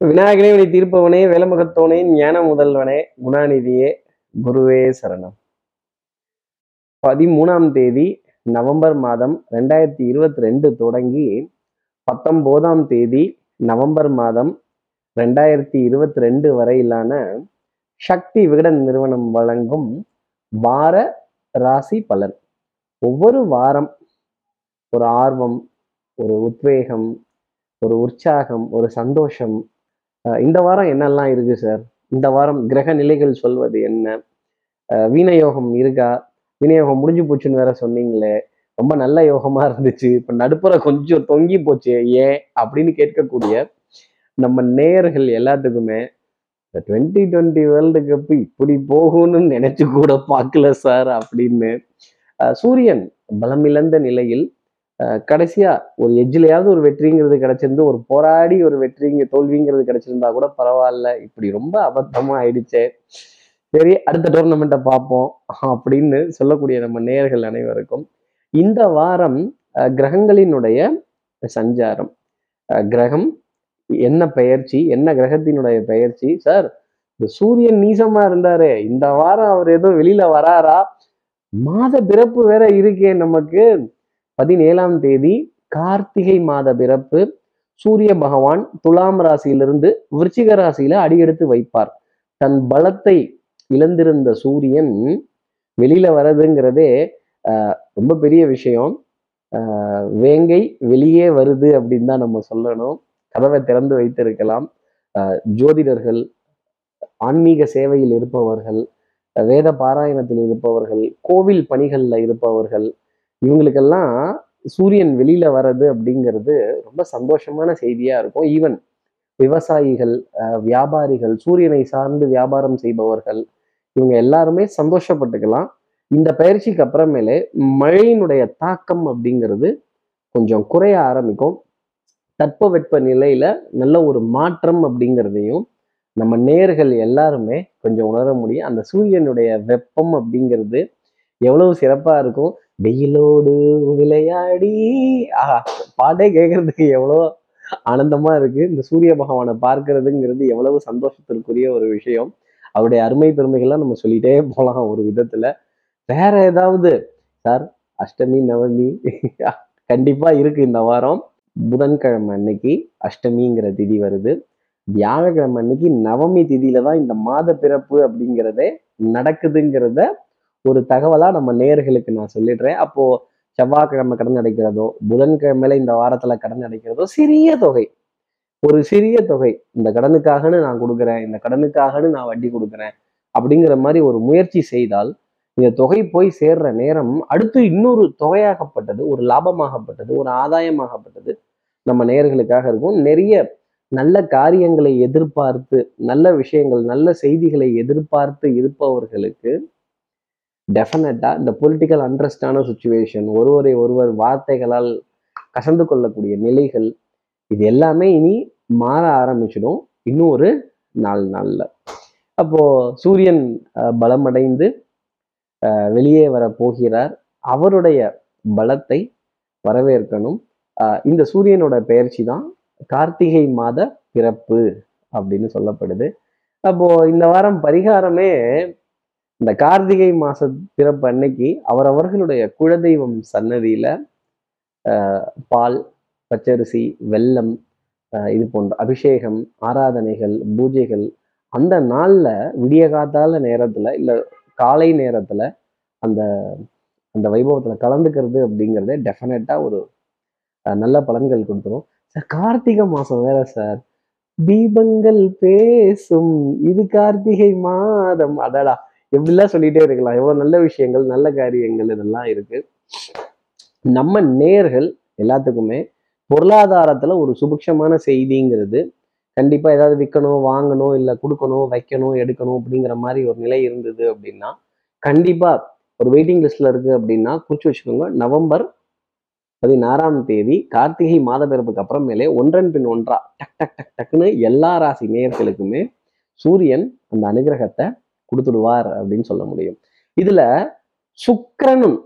விநாயகனே வினை தீர்ப்பவனே வேலமுகத்தோனே ஞான முதல்வனே குணாநிதியே குருவே சரணம். பதிமூணாம் தேதி நவம்பர் மாதம் ரெண்டாயிரத்தி இருபத்தி ரெண்டு தொடங்கி பத்தொன்பதாம் தேதி நவம்பர் மாதம் ரெண்டாயிரத்தி இருபத்தி ரெண்டு வரையிலான சக்தி விகடன் நிறுவனம் வழங்கும் வார ராசி பலன். ஒவ்வொரு வாரம் ஒரு ஆர்வம் ஒரு உத்வேகம் ஒரு உற்சாகம் ஒரு சந்தோஷம் இந்த வாரம் என்னெல்லாம் இருக்கு சார் இந்த வாரம் கிரக நிலைகள் சொல்வது என்ன? வீணயோகம் இருக்கா? விநியோகம் முடிஞ்சு போச்சுன்னு வேற சொன்னீங்களே. ரொம்ப நல்ல யோகமா இருந்துச்சு. இப்ப நடுப்புற கொஞ்சம் தொங்கி போச்சு ஏன் அப்படின்னு கேட்கக்கூடிய நம்ம நேயர்கள் எல்லாத்துக்குமே இந்த டுவெண்ட்டி டுவெண்ட்டி வேர்ல்டு கப் இப்படி போகும்னு நினைச்சு கூட பார்க்கல சார் அப்படின்னு. சூரியன் பலமிழந்த நிலையில் கடைசியா ஒரு எஜ்ஜிலையாவது ஒரு வெற்றிங்கிறது கிடைச்சிருந்து ஒரு போராடி ஒரு வெற்றிங்க தோல்விங்கிறது கிடைச்சிருந்தா கூட பரவாயில்ல. இப்படி ரொம்ப அபத்தமா ஆயிடுச்சே. சரி அடுத்த டோர்னமெண்ட்டை பார்ப்போம் அப்படின்னு சொல்லக்கூடிய நம்ம நேயர்கள் அனைவருக்கும். இந்த வாரம் கிரகங்களினுடைய சஞ்சாரம். கிரகம் என்ன பெயர்ச்சி என்ன கிரகத்தினுடைய பெயர்ச்சி? சார் இந்த சூரியன் நீசமா இருந்தாரே. இந்த வாரம் அவர் ஏதோ வெளியில வராரா? மாத பிறப்பு வேற இருக்கே நமக்கு. பதினேழாம் தேதி கார்த்திகை மாத பிறப்பு. சூரிய பகவான் துலாம் ராசியிலிருந்து விருச்சிக ராசியில அடியெடுத்து வைப்பார். தன் பலத்தை இழந்திருந்த சூரியன் வெளியில வர்றதுங்கிறதே ஆஹ், ரொம்ப பெரிய விஷயம். ஆஹ், வேங்கை வெளியே வருது அப்படின்னு தான் நம்ம சொல்லணும். கதவை திறந்து வைத்திருக்கலாம். ஆஹ், ஜோதிடர்கள் ஆன்மீக சேவையில் இருப்பவர்கள் வேத பாராயணத்தில் இருப்பவர்கள் கோவில் பணிகளில் இருப்பவர்கள் இவங்களுக்கெல்லாம் சூரியன் வெளியில வர்றது அப்படிங்கிறது ரொம்ப சந்தோஷமான செய்தியா இருக்கும். ஈவன் விவசாயிகள் அஹ், வியாபாரிகள் சூரியனை சார்ந்து வியாபாரம் செய்பவர்கள் இவங்க எல்லாருமே சந்தோஷப்பட்டுக்கலாம். இந்த பயிற்சிக்கு அப்புறமேலே மழையினுடைய தாக்கம் அப்படிங்கிறது கொஞ்சம் குறைய ஆரம்பிக்கும். தட்பவெட்ப நிலையில நல்ல ஒரு மாற்றம் அப்படிங்கிறதையும் நம்ம நேர்கள் எல்லாருமே கொஞ்சம் உணர முடியும். அந்த சூரியனுடைய வெப்பம் அப்படிங்கிறது எவ்வளவு சிறப்பாக இருக்கும். வெயிலோடு விளையாடி. ஆஹா பாட்டே கேட்கறதுக்கு எவ்வளோ ஆனந்தமா இருக்கு. இந்த சூரிய பகவானை பார்க்கறதுங்கிறது எவ்வளவு சந்தோஷத்திற்குரிய ஒரு விஷயம். அவருடைய அருமை பெருமைகள்லாம் நம்ம சொல்லிட்டே போகலாம் ஒரு விதத்துல. வேற ஏதாவது? சார் அஷ்டமி நவமி கண்டிப்பா இருக்கு இந்த வாரம். புதன்கிழமை அன்னைக்கு அஷ்டமிங்கிற திதி வருது. வியாழக்கிழமை அன்னைக்கு நவமி திதியில தான் இந்த மாத பிறப்பு அப்படிங்கிறதே நடக்குதுங்கிறத ஒரு தகவலா நம்ம நேயர்களுக்கு நான் சொல்லிடுறேன். அப்போ செவ்வாய்க்கிழமை கடன் அடைக்கிறதோ புதன்கிழமையில இந்த வாரத்துல கடன் அடைக்கிறதோ சிறிய தொகை. ஒரு சிறிய தொகை. இந்த கடனுக்காகன்னு நான் கொடுக்குறேன் இந்த கடனுக்காகன்னு நான் வட்டி கொடுக்குறேன் அப்படிங்கிற மாதிரி ஒரு முயற்சி செய்தால் இந்த தொகை போய் சேர்ற நேரம் அடுத்து இன்னொரு தொகையாகப்பட்டது ஒரு லாபமாகப்பட்டது ஒரு ஆதாயமாகப்பட்டது நம்ம நேயர்களுக்காக இருக்கும். நிறைய நல்ல காரியங்களை எதிர்பார்த்து நல்ல விஷயங்கள் நல்ல செய்திகளை எதிர்பார்த்து இருப்பவர்களுக்கு டெஃபினட்டாக இந்த பொலிட்டிக்கல் அண்ட்ரஸ்டான சுச்சுவேஷன் ஒருவரை ஒருவர் வார்த்தைகளால் கசந்து கொள்ளக்கூடிய நிலைகள் இது எல்லாமே இனி மாற ஆரம்பிச்சிடும் இன்னும் ஒரு நாலு நாளில். அப்போது சூரியன் பலமடைந்து வெளியே வர போகிறார். அவருடைய பலத்தை வரவேற்கணும். இந்த சூரியனோட பெயர்ச்சி தான் கார்த்திகை மாத பிறப்பு அப்படின்னு சொல்லப்படுது. அப்போது இந்த வாரம் பரிகாரமே இந்த கார்த்திகை மாச பிறப்பு அன்னைக்கு அவரவர்களுடைய குலதெய்வம் சன்னதியில பால் பச்சரிசி வெல்லம் இது போன்ற அபிஷேகம் ஆராதனைகள் பூஜைகள் அந்த நாளில் விடிய காத்தால நேரத்தில் இல்லை காலை நேரத்தில் அந்த அந்த வைபவத்தில் கலந்துக்கிறது அப்படிங்கிறதே டெஃபினட்டாக ஒரு நல்ல பலன்கள் கொடுத்துரும். சார் கார்த்திகை மாதம் வேற சார். தீபங்கள் பேசும். இது கார்த்திகை மாதம். அடடா. எப்படிலாம் சொல்லிட்டே இருக்கலாம். எவ்வளவு நல்ல விஷயங்கள் நல்ல காரியங்கள் இதெல்லாம் இருக்கு. நம்ம நேர்கள் எல்லாத்துக்குமே பொருளாதாரத்துல ஒரு சுபிக்ஷமான செய்திங்கிறது கண்டிப்பா ஏதாவது விற்கணும் வாங்கணும் இல்ல கொடுக்கணும் வைக்கணும் எடுக்கணும் அப்படிங்கிற மாதிரி ஒரு நிலை இருந்தது அப்படின்னா கண்டிப்பா ஒரு வெயிட்டிங் லிஸ்ட்ல இருக்கு அப்படின்னா குறிச்சு வச்சுக்கோங்க. நவம்பர் பதினாறாம் தேதி கார்த்திகை மாத பிறப்புக்கு அப்புறமேலே ஒன்றன் பின் ஒன்றா டக் டக் டக் டக்குன்னு எல்லா ராசி நேயர்களுக்குமே சூரியன் அந்த அனுகிரகத்தை கொடுத்துடுவார் அப்படின்னு சொல்ல முடியும். இதுல சுக்கிரனும்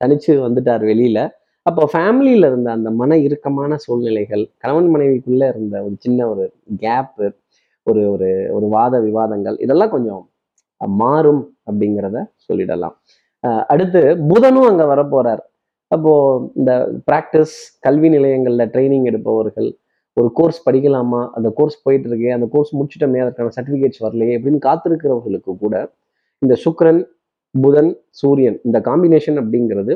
தனிச்சு வந்துட்டார் வெளியில. அப்போ ஃபேமிலியில இருந்த அந்த மன இறுக்கமான சூழ்நிலைகள் கணவன் மனைவிக்குள்ள இருந்த ஒரு சின்ன ஒரு கேப்பு ஒரு ஒரு ஒரு வாத விவாதங்கள் இதெல்லாம் கொஞ்சம் மாறும் அப்படிங்கிறத சொல்லிடலாம். அடுத்து புதனும் அங்க வரப்போறார். அப்போ இந்த பிராக்டிஸ் கல்வி நிலையங்களில் ட்ரைனிங் எடுப்பவர்கள் ஒரு கோர்ஸ் படிக்கலாமா? அந்த கோர்ஸ் போயிட்டு இருக்கே அந்த கோர்ஸ் முடிச்சுட்டோமே அதற்கான சர்டிஃபிகேட்ஸ் வரலையே அப்படின்னு காத்திருக்கிறவர்களுக்கு கூட இந்த சுக்கரன் புதன் சூரியன் இந்த காம்பினேஷன் அப்படிங்கிறது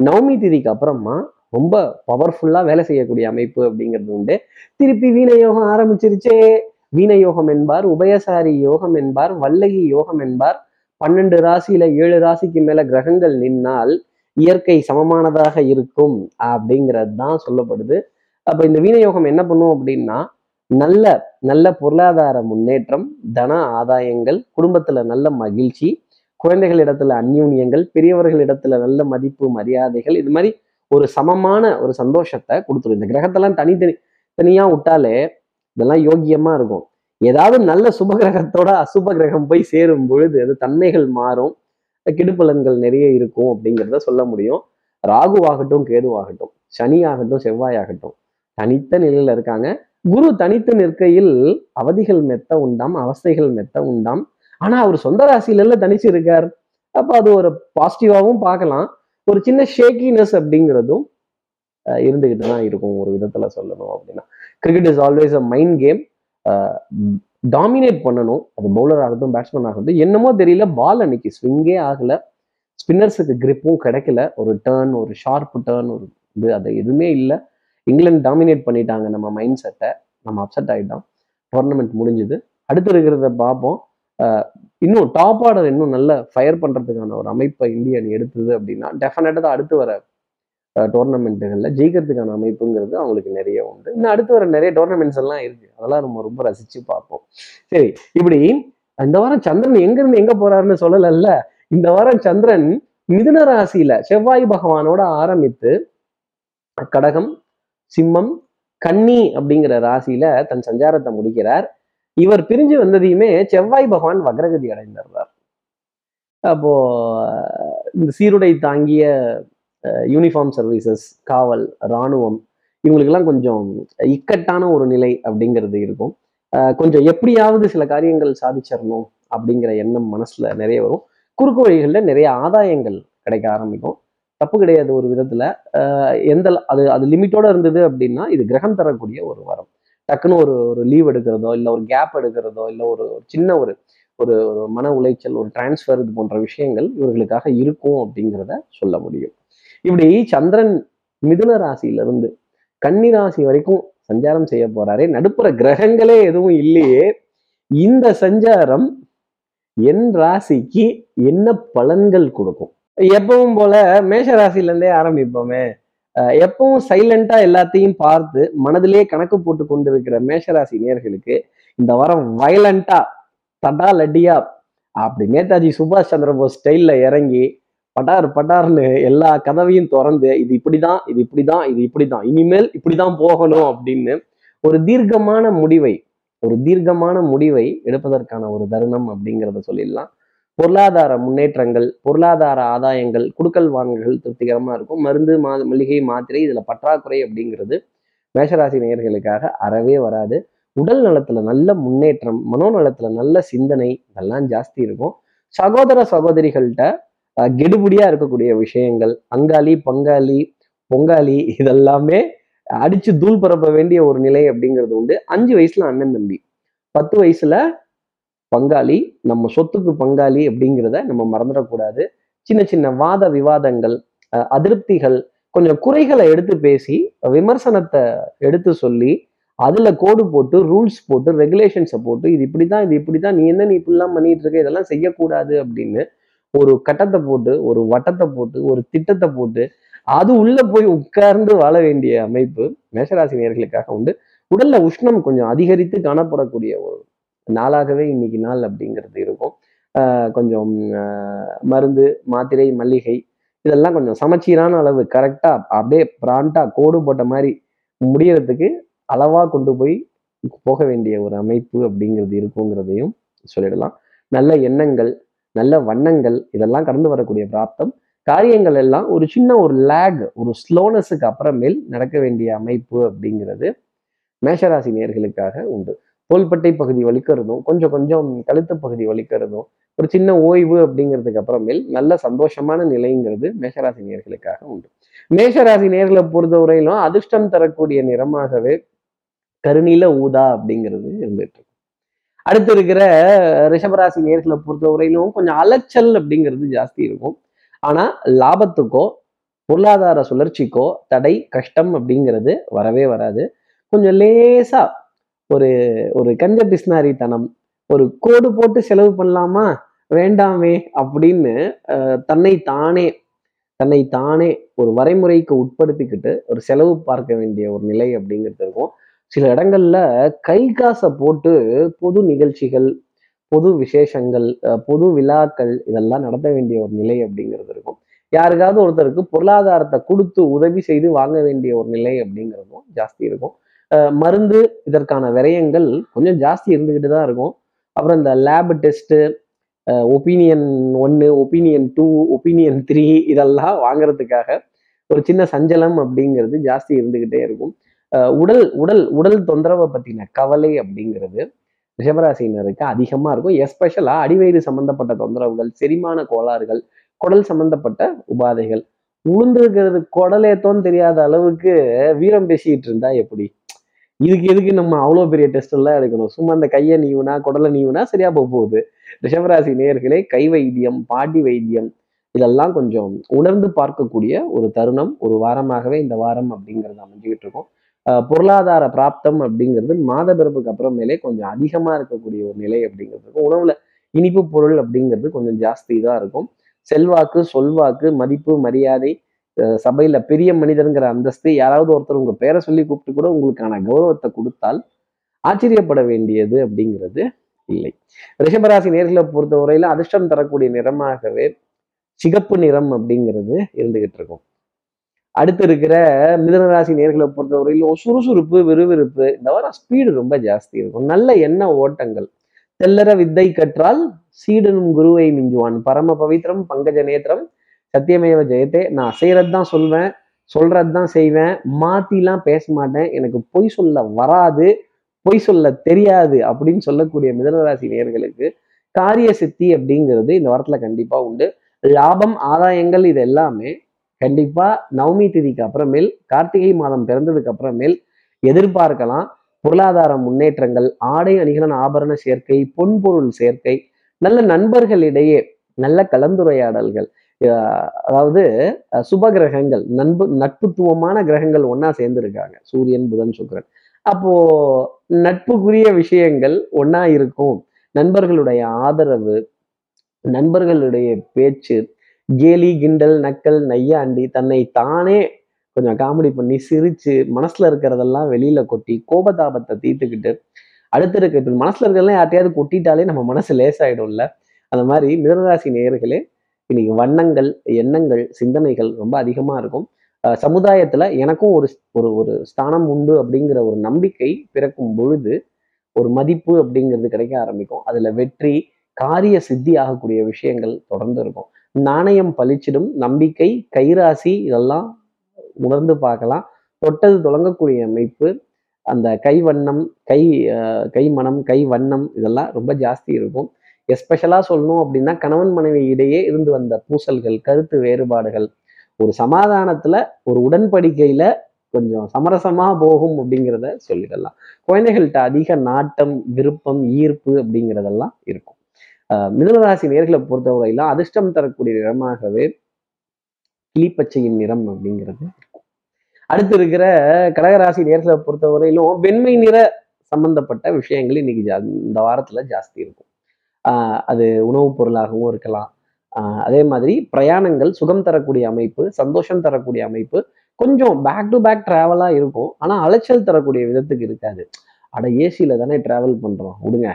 நவமி திதிக்கு அப்புறமா ரொம்ப பவர்ஃபுல்லா வேலை செய்யக்கூடிய அமைப்பு அப்படிங்கிறது உண்டு. திருப்பி வீண யோகம் ஆரம்பிச்சிருச்சே. வீண யோகம் என்பார் உபயசாரி யோகம் என்பார் வல்லகி யோகம் என்பார். பன்னெண்டு ராசியில ஏழு ராசிக்கு மேல கிரகங்கள் நின்னால் இயற்கை சமமானதாக இருக்கும் அப்படிங்கிறது தான் சொல்லப்படுது. அப்போ இந்த வீணயோகம் என்ன பண்ணும் அப்படின்னா நல்ல நல்ல பொருளாதார முன்னேற்றம் தன ஆதாயங்கள் குடும்பத்துல நல்ல மகிழ்ச்சி குழந்தைகள் இடத்துல அந்யூன்யங்கள் பெரியவர்கள் இடத்துல நல்ல மதிப்பு மரியாதைகள் இது மாதிரி ஒரு சமமான ஒரு சந்தோஷத்தை கொடுத்துரும். இந்த கிரகத்தெல்லாம் தனித்தனி தனியா விட்டாலே இதெல்லாம் யோக்கியமா இருக்கும். ஏதாவது நல்ல சுப கிரகத்தோட அசுப கிரகம் போய் சேரும் பொழுது அது தன்மைகள் மாறும். கெடுபலன்கள் நிறைய இருக்கும் அப்படிங்கிறத சொல்ல முடியும். ராகுவாகட்டும் கேதுவாகட்டும் சனி ஆகட்டும் செவ்வாய் ஆகட்டும் தனித்த நிலையில இருக்காங்க. குரு தனித்து நிற்கையில் அவதிகள் மெத்த உண்டாம் அவஸ்தைகள் மெத்த உண்டாம். ஆனா அவர் சொந்த ராசியில தனிச்சு இருக்கார் அப்ப அது ஒரு பாசிட்டிவாகவும் பார்க்கலாம். ஒரு சின்ன ஷேக்கினஸ் அப்படிங்கிறதும் இருந்துகிட்டு தான் இருக்கும் ஒரு விதத்துல சொல்லணும் அப்படின்னா. Cricket is always a mind game dominate பண்ணணும். அது பவுலர் ஆகட்டும் பேட்ஸ்மேன் ஆகட்டும் என்னமோ தெரியல பால் அன்னைக்கு ஸ்விங்கே ஆகல. ஸ்பின்னர்ஸுக்கு கிரிப்பும் கிடைக்கல. ஒரு டேர்ன் ஒரு ஷார்ப் டேர்ன் ஒரு இது அது எதுவுமே இல்லை. இங்கிலாந்து டாமினேட் பண்ணிட்டாங்க நம்ம மைண்ட் செட்டை நம்ம அப்செட் ஆகிட்டோம் டோர்னமெண்ட் முடிஞ்சுது. அடுத்து இருக்கிறத பார்ப்போம். இன்னும் டாப் ஆர்டர் இன்னும் நல்ல ஃபயர் பண்ணுறதுக்கான ஒரு அமைப்பை இந்திய அணி எடுத்தது அப்படின்னா டெஃபினட்டாக அடுத்து வர டோர்னமெண்ட்டுகளில் ஜெயிக்கிறதுக்கான அமைப்புங்கிறது அவங்களுக்கு நிறைய உண்டு. இன்னும் அடுத்து வர நிறைய டோர்னமெண்ட்ஸ் எல்லாம் இருக்கு. அதெல்லாம் நம்ம ரொம்ப ரசிச்சு பார்ப்போம். சரி இப்படி இந்த வாரம் சந்திரன் எங்கிருந்து எங்க போறாருன்னு சொல்லலல்ல. இந்த வாரம் சந்திரன் மிதுன ராசியில செவ்வாய் பகவானோட ஆரம்பித்து கடகம் சிம்மம் கன்னி அப்படிங்கிற ராசியில தன் சஞ்சாரத்தை முடிக்கிறார். இவர் பிரிஞ்சு வந்ததையுமே செவ்வாய் பகவான் வக்ரகதி அடைந்துடுறார் அப்போ இந்த சீருடை தாங்கிய யூனிஃபார்ம் சர்வீசஸ் காவல் இராணுவம் இவங்களுக்கெல்லாம் கொஞ்சம் இக்கட்டான ஒரு நிலை அப்படிங்கிறது இருக்கும். கொஞ்சம் எப்படியாவது சில காரியங்கள் சாதிச்சிடணும் அப்படிங்கிற எண்ணம் மனசுல நிறைய வரும். குறுக்கு வழிகளில் நிறைய ஆதாயங்கள் கிடைக்க ஆரம்பிக்கும். தப்பு கிடையாது ஒரு விதத்துல. எந்த அது அது லிமிட்டோட இருந்தது அப்படின்னா இது கிரகம் தரக்கூடிய ஒரு வரம். டக்குன்னு ஒரு ஒரு லீவ் எடுக்கிறதோ இல்லை ஒரு கேப் எடுக்கிறதோ இல்லை ஒரு ஒரு சின்ன ஒரு ஒரு ஒரு மன உளைச்சல் ஒரு டிரான்ஸ்ஃபர் இது போன்ற விஷயங்கள் இவர்களுக்காக இருக்கும் அப்படிங்கிறத சொல்ல முடியும். இப்படி சந்திரன் மிதுன ராசியிலிருந்து கன்னி ராசி வரைக்கும் சஞ்சாரம் செய்ய போறாரே நடுப்புற கிரகங்களே எதுவும் இல்லையே. இந்த சஞ்சாரம் என் ராசிக்கு என்ன பலன்கள் கொடுக்கும்? எப்பவும் போல மேஷ ராசில இருந்தே ஆரம்பிப்போமே எப்பவும் சைலண்டா எல்லாத்தையும் பார்த்து மனதிலே கணக்கு போட்டு கொண்டிருக்கிற மேஷராசி நேர்களுக்கு இந்த வாரம் வயலண்டா தடா லட்டியா அப்படி நேதாஜி சுபாஷ் சந்திர போஸ் ஸ்டைல்ல இறங்கி பட்டார் பட்டார்னு எல்லா கதவையும் திறந்து இது இப்படிதான் இது இப்படிதான் இது இப்படிதான் இனிமேல் இப்படிதான் போகணும் அப்படின்னு ஒரு தீர்க்கமான முடிவை ஒரு தீர்க்கமான முடிவை எடுப்பதற்கான ஒரு தருணம் அப்படிங்கிறத சொல்லிடலாம். பொருளாதார முன்னேற்றங்கள் பொருளாதார ஆதாயங்கள் குடுக்கல் வாங்கல்கள் திருப்திகரமாக இருக்கும். மருந்து மா மளிகை மாத்திரை இதில் பற்றாக்குறை அப்படிங்கிறது மேஷராசி நேயர்களுக்காக அறவே வராது. உடல் நலத்துல நல்ல முன்னேற்றம் மனோநலத்துல நல்ல சிந்தனை இதெல்லாம் ஜாஸ்தி இருக்கும். சகோதர சகோதரிகள்கிட்ட அஹ், இருக்கக்கூடிய விஷயங்கள் அங்காளி பங்காளி பொங்காளி இதெல்லாமே அடிச்சு தூள் பரப்ப வேண்டிய ஒரு நிலை அப்படிங்கிறது உண்டு. அஞ்சு வயசுல அண்ணன் தம்பி. பத்து வயசுல பங்காளி நம்ம சொத்துக்கு பங்காளி அப்படிங்கிறத நம்ம மறந்துடக்கூடாது. சின்ன சின்ன வாத விவாதங்கள் அதிருப்திகள் கொஞ்சம் குறைகளை எடுத்து பேசி விமர்சனத்தை எடுத்து சொல்லி அதுல கோடு போட்டு ரூல்ஸ் போட்டு ரெகுலேஷன்ஸை போட்டு இது இப்படி தான் இது இப்படிதான் நீ என்ன நீ இப்படிலாம் பண்ணிட்டு இருக்க இதெல்லாம் செய்யக்கூடாது அப்படின்னு ஒரு கட்டத்தை போட்டு ஒரு வட்டத்தை போட்டு ஒரு திட்டத்தை போட்டு அது உள்ள போய் உட்கார்ந்து வாழ வேண்டிய அமைப்பு மேஷராசி நேர்களுக்காக உண்டு. உடல்ல உஷ்ணம் கொஞ்சம் அதிகரித்து காணப்படக்கூடிய ஒரு நாளாகவே இன்னைக்கு நாள் அப்படிங்கிறது இருக்கும். கொஞ்சம் மருந்து மாத்திரை மல்லிகை இதெல்லாம் கொஞ்சம் சமச்சீரான அளவு கரெக்டாக அப்படியே பிராண்டாக கோடு போட்ட மாதிரி முடியறதுக்கு அளவாக கொண்டு போய் போக வேண்டிய ஒரு அமைப்பு அப்படிங்கிறது இருக்குங்கிறதையும் சொல்லிடலாம். நல்ல எண்ணங்கள் நல்ல வண்ணங்கள் இதெல்லாம் கடந்து வரக்கூடிய பிராப்தம். காரியங்கள் எல்லாம் ஒரு சின்ன ஒரு லேக் ஒரு ஸ்லோனஸுக்கு அப்புறமேல் நடக்க வேண்டிய அமைப்பு அப்படிங்கிறது மேஷராசி நேர்களுக்காக உண்டு. தோள்பட்டை பகுதி வலிக்கிறதும் கொஞ்சம் கொஞ்சம் கழுத்து பகுதி வலிக்கிறதும் ஒரு சின்ன ஓய்வு அப்படிங்கிறதுக்கு அப்புறமேல் நல்ல சந்தோஷமான நிலைங்கிறது மேஷராசி நேர்களுக்காக உண்டு. மேஷராசி நேர்களை பொறுத்தவரையிலும் அதிர்ஷ்டம் தரக்கூடிய நிறமாகவே கருணில ஊதா அப்படிங்கிறது இருந்துட்டு அடுத்து இருக்கிற ரிஷபராசி நேர்களை பொறுத்தவரையிலும் கொஞ்சம் அலைச்சல் அப்படிங்கிறது ஜாஸ்தி இருக்கும். ஆனா லாபத்துக்கோ பொருளாதார சுழற்சிக்கோ தடை கஷ்டம் அப்படிங்கிறது வரவே வராது. கொஞ்சம் லேசா ஒரு ஒரு கஞ்ச பிஸ்னாரித்தனம் ஒரு கோடு போட்டு செலவு பண்ணலாமா? வேண்டாமே அப்படின்னு தன்னை தானே தன்னை தானே ஒரு வரைமுறைக்கு உட்படுத்திக்கிட்டு ஒரு செலவு பார்க்க வேண்டிய ஒரு நிலை அப்படிங்கிறது இருக்கும். சில இடங்கள்ல கை காசை போட்டு பொது நிகழ்ச்சிகள் பொது விசேஷங்கள் பொது விழாக்கள் இதெல்லாம் நடத்த வேண்டிய ஒரு நிலை அப்படிங்கிறது இருக்கும். யாருக்காவது ஒருத்தருக்கு பொருளாதாரத்தை கொடுத்து உதவி செய்து வாங்க வேண்டிய ஒரு நிலை அப்படிங்கிறதும் ஜாஸ்தி இருக்கும். மருந்து இதற்கான விரயங்கள் கொஞ்சம் ஜாஸ்தி இருந்துக்கிட்டு தான் இருக்கும். அப்புறம் இந்த லேப் டெஸ்ட்டு ஒப்பீனியன் ஒன்று ஒப்பீனியன் டூ ஒப்பீனியன் த்ரீ இதெல்லாம் வாங்குறதுக்காக ஒரு சின்ன சஞ்சலம் அப்படிங்கிறது ஜாஸ்தி இருந்துக்கிட்டே இருக்கும். உடல் உடல் உடல் தொந்தரவை பற்றின கவலை அப்படிங்கிறது ரிஷபராசினருக்கு அதிகமாக இருக்கும். எஸ்பெஷலாக அடிவயிறு சம்மந்தப்பட்ட தொந்தரவுகள் செரிமான கோளாறுகள் குடல் சம்மந்தப்பட்ட உபாதைகள். உளுந்துருக்கிறது குடலேத்தோன்னு தெரியாத அளவுக்கு வீரம் பேசிக்கிட்டு இருந்தா எப்படி? இதுக்கு எதுக்கு நம்ம அவ்வளோ பெரிய டெஸ்ட் எல்லாம் எடுக்கணும்? சும்மா அந்த கையை நீவுனா குடலை நீவுனா சரியா போக போகுது. ரிஷபராசி நேர்களே கை வைத்தியம் பாட்டி வைத்தியம் இதெல்லாம் கொஞ்சம் உணர்ந்து பார்க்கக்கூடிய ஒரு தருணம் ஒரு வாரமாகவே இந்த வாரம் அப்படிங்கிறது அமைஞ்சுக்கிட்டு இருக்கும். பொருளாதார பிராப்தம் அப்படிங்கிறது மாத பிறப்புக்கு அப்புறமேலே கொஞ்சம் அதிகமாக இருக்கக்கூடிய ஒரு நிலை அப்படிங்கிறது இருக்கும். உணவுல இனிப்பு பொருள் அப்படிங்கிறது கொஞ்சம் ஜாஸ்தி தான் இருக்கும். செல்வாக்கு சொல்வாக்கு மதிப்பு மரியாதை சபையில பெரிய மனிதருங்கிற அந்தஸ்து யாராவது ஒருத்தர் உங்க பேரை சொல்லி கூப்பிட்டு கூட உங்களுக்கான கௌரவத்தை கொடுத்தால் ஆச்சரியப்பட வேண்டியது அப்படிங்கிறது இல்லை. ரிஷபராசி நேர்களை பொறுத்த வரையில அதிர்ஷ்டம் தரக்கூடிய நிறமாகவே சிகப்பு நிறம் அப்படிங்கிறது இருந்துகிட்டு இருக்கும். அடுத்து இருக்கிற மிதனராசி நேர்களை பொறுத்த வரையிலும் சுறுசுறுப்பு விறுவிறுப்பு இந்த வாரம் ஸ்பீடு ரொம்ப ஜாஸ்தி இருக்கும். நல்ல எண்ண ஓட்டங்கள். தெல்லற வித்தை கற்றால் சீடனும் குருவை மிஞ்சுவான். பரம பவித்திரம் பங்கஜ நேத்திரம் சத்தியமேவ ஜெயத்தே நான் செய்கிறது தான் சொல்வேன் சொல்றது தான் செய்வேன். மாத்திலாம் பேச மாட்டேன். எனக்கு பொய் சொல்ல வராது பொய் சொல்ல தெரியாது அப்படின்னு சொல்லக்கூடிய மிதனராசி நேர்களுக்கு காரிய சித்தி அப்படிங்கிறது இந்த வாரத்துல கண்டிப்பா உண்டு. லாபம் ஆதாயங்கள் இது எல்லாமே கண்டிப்பா நவமி திதிக்கு அப்புறமேல் கார்த்திகை மாதம் பிறந்ததுக்கு அப்புறமேல் எதிர்பார்க்கலாம். பொருளாதார முன்னேற்றங்கள் ஆடை அணிகலன் ஆபரண சேர்க்கை பொன்பொருள் சேர்க்கை நல்ல நண்பர்களிடையே நல்ல கலந்துரையாடல்கள் அதாவது சுப கிரகங்கள் நண்பு நட்புத்துவமான கிரகங்கள் ஒன்னா சேர்ந்துருக்காங்க. சூரியன் புதன் சுக்கரன். அப்போ நட்புக்குரிய விஷயங்கள் ஒன்னா இருக்கும். நண்பர்களுடைய ஆதரவு நண்பர்களுடைய பேச்சு கேலி கிண்டல் நக்கல் நையாண்டி தன்னை தானே கொஞ்சம் காமெடி பண்ணி சிரிச்சு மனசுல இருக்கிறதெல்லாம் வெளியில கொட்டி கோபதாபத்தை தீர்த்துக்கிட்டு அடுத்து இருக்க மனசுல இருக்கிறதெல்லாம் யார்ட்டையாவது கொட்டிட்டாலே நம்ம மனசு லேசாயிடும்ல. அந்த மாதிரி மிதனராசி நேர்களே இன்னைக்கு வண்ணங்கள் எண்ணங்கள் சிந்தனைகள் ரொம்ப அதிகமாக இருக்கும். சமுதாயத்தில் எனக்கும் ஒரு ஒரு ஒரு ஸ்தானம் உண்டு அப்படிங்கிற ஒரு நம்பிக்கை பிறக்கும் பொழுது ஒரு மதிப்பு அப்படிங்கிறது கிடைக்க ஆரம்பிக்கும். அதில் வெற்றி காரிய சித்தி ஆகக்கூடிய விஷயங்கள் தொடர்ந்து இருக்கும். நாணயம் பளிச்சிடும் நம்பிக்கை கைராசி இதெல்லாம் உணர்ந்து பார்க்கலாம். தொட்டது தொடங்கக்கூடிய அமைப்பு அந்த கை வண்ணம் கை கை மனம் கை வண்ணம் இதெல்லாம் ரொம்ப ஜாஸ்தி இருக்கும். எஸ்பெஷலாக சொல்லணும் அப்படின்னா கணவன் மனைவி இடையே இருந்து வந்த பூசல்கள் கருத்து வேறுபாடுகள் ஒரு சமாதானத்துல ஒரு உடன்படிக்கையில கொஞ்சம் சமரசமா போகும் அப்படிங்கிறத சொல்லிடலாம். குழந்தைகள்கிட்ட அதிக நாட்டம் விருப்பம் ஈர்ப்பு அப்படிங்கிறதெல்லாம் இருக்கும். மிதனராசி நேர்களை பொறுத்தவரையிலாம் அதிர்ஷ்டம் தரக்கூடிய நிறமாகவே கிளிப்பச்சையின் நிறம் அப்படிங்கிறது அடுத்து இருக்கிற கடகராசி நேர்களை பொறுத்தவரையிலும் வெண்மை நிற சம்பந்தப்பட்ட விஷயங்கள் இன்னைக்கு இந்த வாரத்துல ஜாஸ்தி இருக்கும். அது உணவுப் பொருளாகவும் இருக்கலாம். அதே மாதிரி பிரயாணங்கள் சுகம் தரக்கூடிய அமைப்பு சந்தோஷம் தரக்கூடிய அமைப்பு கொஞ்சம் பேக் டு பேக் ட்ராவலாக இருக்கும். ஆனால் அலைச்சல் தரக்கூடிய விதத்துக்கு இருக்காது. அட ஏசியில் தானே ட்ராவல் பண்ணுறோம் விடுங்க.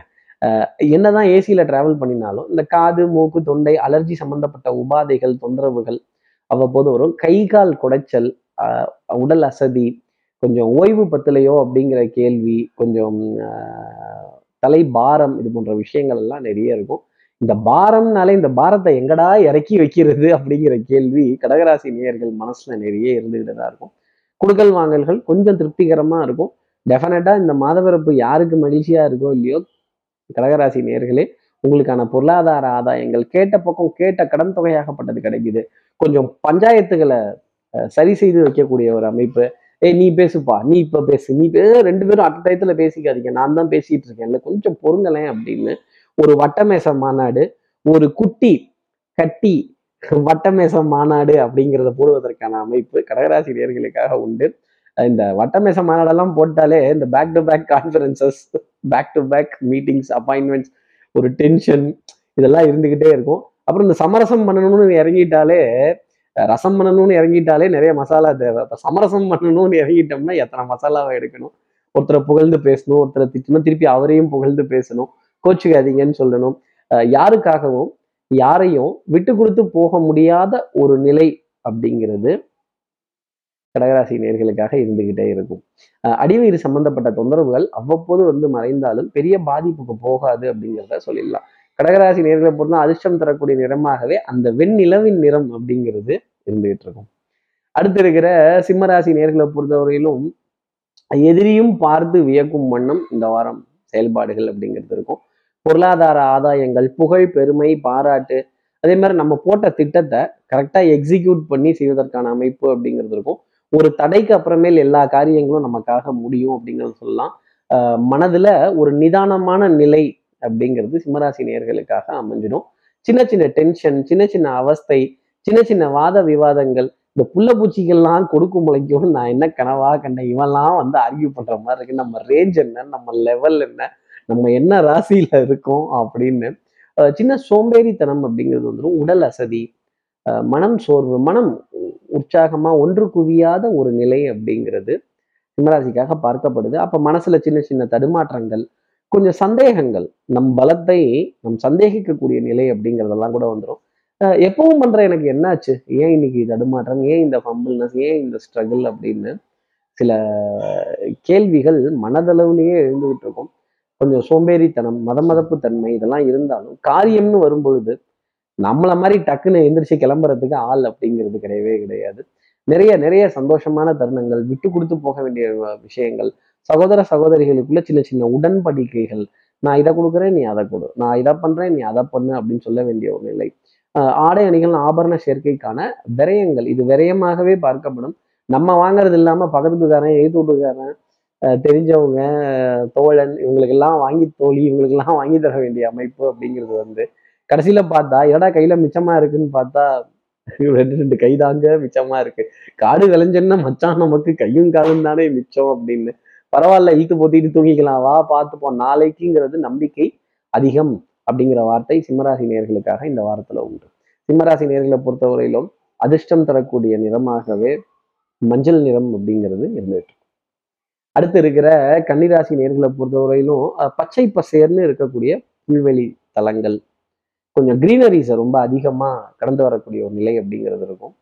என்னதான் ஏசியில் ட்ராவல் பண்ணினாலும் இந்த காது மூக்கு தொண்டை அலர்ஜி சம்மந்தப்பட்ட உபாதைகள் தொந்தரவுகள் அவ்வப்போது வரும். கை கால் குடைச்சல் உடல் அசதி கொஞ்சம் ஓய்வு பத்தலையோ அப்படிங்கிற கேள்வி கொஞ்சம் தலை பாரம் இது போன்ற விஷயங்கள் எல்லாம் நிறைய இருக்கும். இந்த பாரம்னாலே இந்த பாரத்தை எங்கடா இறக்கி வைக்கிறது அப்படிங்கிற கேள்வி கடகராசி நேயர்கள் மனசுல நிறைய இருந்துகிட்டு தான் இருக்கும். குடுக்கல் வாங்கல்கள் கொஞ்சம் திருப்திகரமா இருக்கும். டெஃபினட்டா இந்த மாதப்பிறப்பு யாருக்கு மகிழ்ச்சியா இருக்கோ இல்லையோ கடகராசி நேர்களே உங்களுக்கான பொருளாதார ஆதாயங்கள் கேட்ட பக்கம் கேட்ட கடன் தொகையாகப்பட்டது கிடைக்குது. கொஞ்சம் பஞ்சாயத்துகளை சரி செய்து வைக்கக்கூடிய ஒரு அமைப்பு ஏய் நீ பேசுப்பா. நீ இப்போ பேசு. நீ பே ரெண்டு பேரும் அட்ட டயத்தில் பேசிக்காதீங்க. நான் தான் பேசிகிட்ருக்கேன் இல்லை கொஞ்சம் பொறுங்கலேன் அப்படின்னு ஒரு வட்டமேச மாநாடு ஒரு குட்டி கட்டி வட்டமேச மாநாடு அப்படிங்கிறத போடுவதற்கான அமைப்பு கடகராசி நேர்களுக்காக உண்டு. இந்த வட்டமேச மாநாடெல்லாம் போட்டாலே இந்த back to back conferences back to back meetings appointments ஒரு டென்ஷன் இதெல்லாம் இருந்துக்கிட்டே இருக்கும். அப்புறம் இந்த சமரசம் பண்ணணும்னு இறங்கிட்டாலே ரசம் பண்ணணும்னு இறங்கிட்டாலே நிறைய மசாலா தேவை. இப்போ சமரசம் பண்ணணும்னு இறங்கிட்டோம்னா எத்தனை மசாலாவை எடுக்கணும்? ஒருத்தரை புகழ்ந்து பேசணும் ஒருத்தரை திட்டணும் திருப்பி அவரையும் புகழ்ந்து பேசணும். கோச்சுக்காதீங்கன்னு சொல்லணும். யாருக்காகவும் யாரையும் விட்டு கொடுத்து போக முடியாத ஒரு நிலை அப்படிங்கிறது கடகராசி நேர்களுக்காக இருந்துகிட்டே இருக்கும். அடிவயிறு சம்பந்தப்பட்ட தொந்தரவுகள் அவ்வப்போது வந்து மறைந்தாலும் பெரிய பாதிப்புக்கு போகாது அப்படிங்கிறத சொல்லிடலாம். கடகராசி நேர்களை பொறுத்தா அதிர்ஷ்டம் தரக்கூடிய நிறமாகவே அந்த வெண்ணிலவின் நிறம் அப்படிங்கிறது இருந்துகிட்டு இருக்கும். அடுத்து இருக்கிற சிம்மராசி நேர்களை பொறுத்தவரையிலும் எதிரியும் பார்த்து வியக்கும் வண்ணம் இந்த வாரம் செயல்பாடுகள் அப்படிங்கிறது இருக்கும். பொருளாதார ஆதாயங்கள் புகழ் பெருமை பாராட்டு அதே மாதிரி நம்ம போட்ட திட்டத்தை கரெக்டாக எக்ஸிக்யூட் பண்ணி செய்வதற்கான அமைப்பு அப்படிங்கிறது இருக்கும். ஒரு தடைக்கு அப்புறமேல் எல்லா காரியங்களும் நமக்காக முடியும் அப்படிங்கிறது சொல்லலாம். மனதுல ஒரு நிதானமான நிலை அப்படிங்கிறது சிம்மராசி நேர்களுக்காக அமைஞ்சிடும். சின்ன சின்ன டென்ஷன் சின்ன சின்ன அவஸ்தை சின்ன சின்ன வாத விவாதங்கள் இந்த புள்ள பூச்சிகள்லாம் கொடுக்கும் முளைக்கும் நான் என்ன கனவா கண்டேன் இவெல்லாம் வந்து ஆர்கியூ பண்ற மாதிரி இருக்கு. நம்ம ரேஞ்ச் என்ன நம்ம லெவல் என்ன நம்ம என்ன ராசியில இருக்கோம் அப்படின்னு. சின்ன சோம்பேறித்தனம் அப்படிங்கிறது வந்துடும். உடல் அசதி மனம் சோர்வு மனம் உற்சாகமா ஒன்று குவியாத ஒரு நிலை அப்படிங்கிறது சிம்மராசிக்காக பார்க்கப்படுது. அப்ப மனசுல சின்ன சின்ன தடுமாற்றங்கள் கொஞ்சம் சந்தேகங்கள் நம் பலத்தை நம் சந்தேகிக்கக்கூடிய நிலை அப்படிங்கிறதெல்லாம் கூட வந்துடும் எப்பவும் பண்ற எனக்கு என்னாச்சு? ஏன் இன்னைக்கு தடுமாற்றம்? ஏன் இந்த ஃபம்பிள்னஸ் ஏன் இந்த ஸ்ட்ரகிள் அப்படின்னு சில கேள்விகள் மனதளவுலேயே எழுந்துகிட்டு இருக்கும். கொஞ்சம் சோம்பேறித்தனம் மத மதப்பு தன்மை இதெல்லாம் இருந்தாலும் காரியம்னு வரும்பொழுது நம்மள மாதிரி டக்குன்னு எந்திரிச்சு கிளம்புறதுக்கு ஆள் அப்படிங்கிறது கிடையவே கிடையாது. நிறைய நிறைய சந்தோஷமான தருணங்கள் விட்டு கொடுத்து போக வேண்டிய விஷயங்கள் சகோதர சகோதரிகளுக்குள்ள சின்ன சின்ன உடன்படிக்கைகள். நான் இதை கொடுக்குறேன் நீ அதை கொடு. நான் இதை பண்றேன் நீ அதை பண்ணு அப்படின்னு சொல்ல வேண்டிய ஒரு நிலை. ஆடை அணிகள் ஆபரண சேர்க்கைக்கான விரயங்கள். இது விரயமாகவே பார்க்கப்படும். நம்ம வாங்குறது இல்லாம பக்கத்துக்காரன் எய்த்து வீட்டுக்காரன் தெரிஞ்சவங்க தோழன் இவங்களுக்கெல்லாம் வாங்கி தோழி இவங்களுக்கெல்லாம் வாங்கி தர வேண்டிய அமைப்பு அப்படிங்கிறது வந்து கடைசியில பார்த்தா எடா கையில மிச்சமா இருக்குன்னு பார்த்தா ரெண்டு ரெண்டு கை தாங்க மிச்சமா இருக்கு. காடு விளைஞ்சன்னா மச்சான் நமக்கு கையும் காலும் தானே மிச்சம் அப்படின்னு பரவாயில்ல இழுத்து போத்திட்டு தூங்கிக்கலாம். வா பார்த்துப்போம். நாளைக்குங்கிறது நம்பிக்கை அதிகம் அப்படிங்கிற வார்த்தை சிம்மராசி நேர்களுக்காக இந்த வாரத்துல உண்டு. சிம்மராசி நேர்களை பொறுத்தவரையிலும் அதிர்ஷ்டம் தரக்கூடிய நிறமாகவே மஞ்சள் நிறம் அப்படிங்கிறது இருந்துட்டு அடுத்து இருக்கிற கன்னிராசி நேர்களை பொறுத்தவரையிலும் பச்சை பசேர்னு இருக்கக்கூடிய புல்வெளி தலங்கள். கொஞ்சம் கிரீனரிஸை ரொம்ப அதிகமாக கடந்து வரக்கூடிய ஒரு நிலை அப்படிங்கிறது இருக்கும்.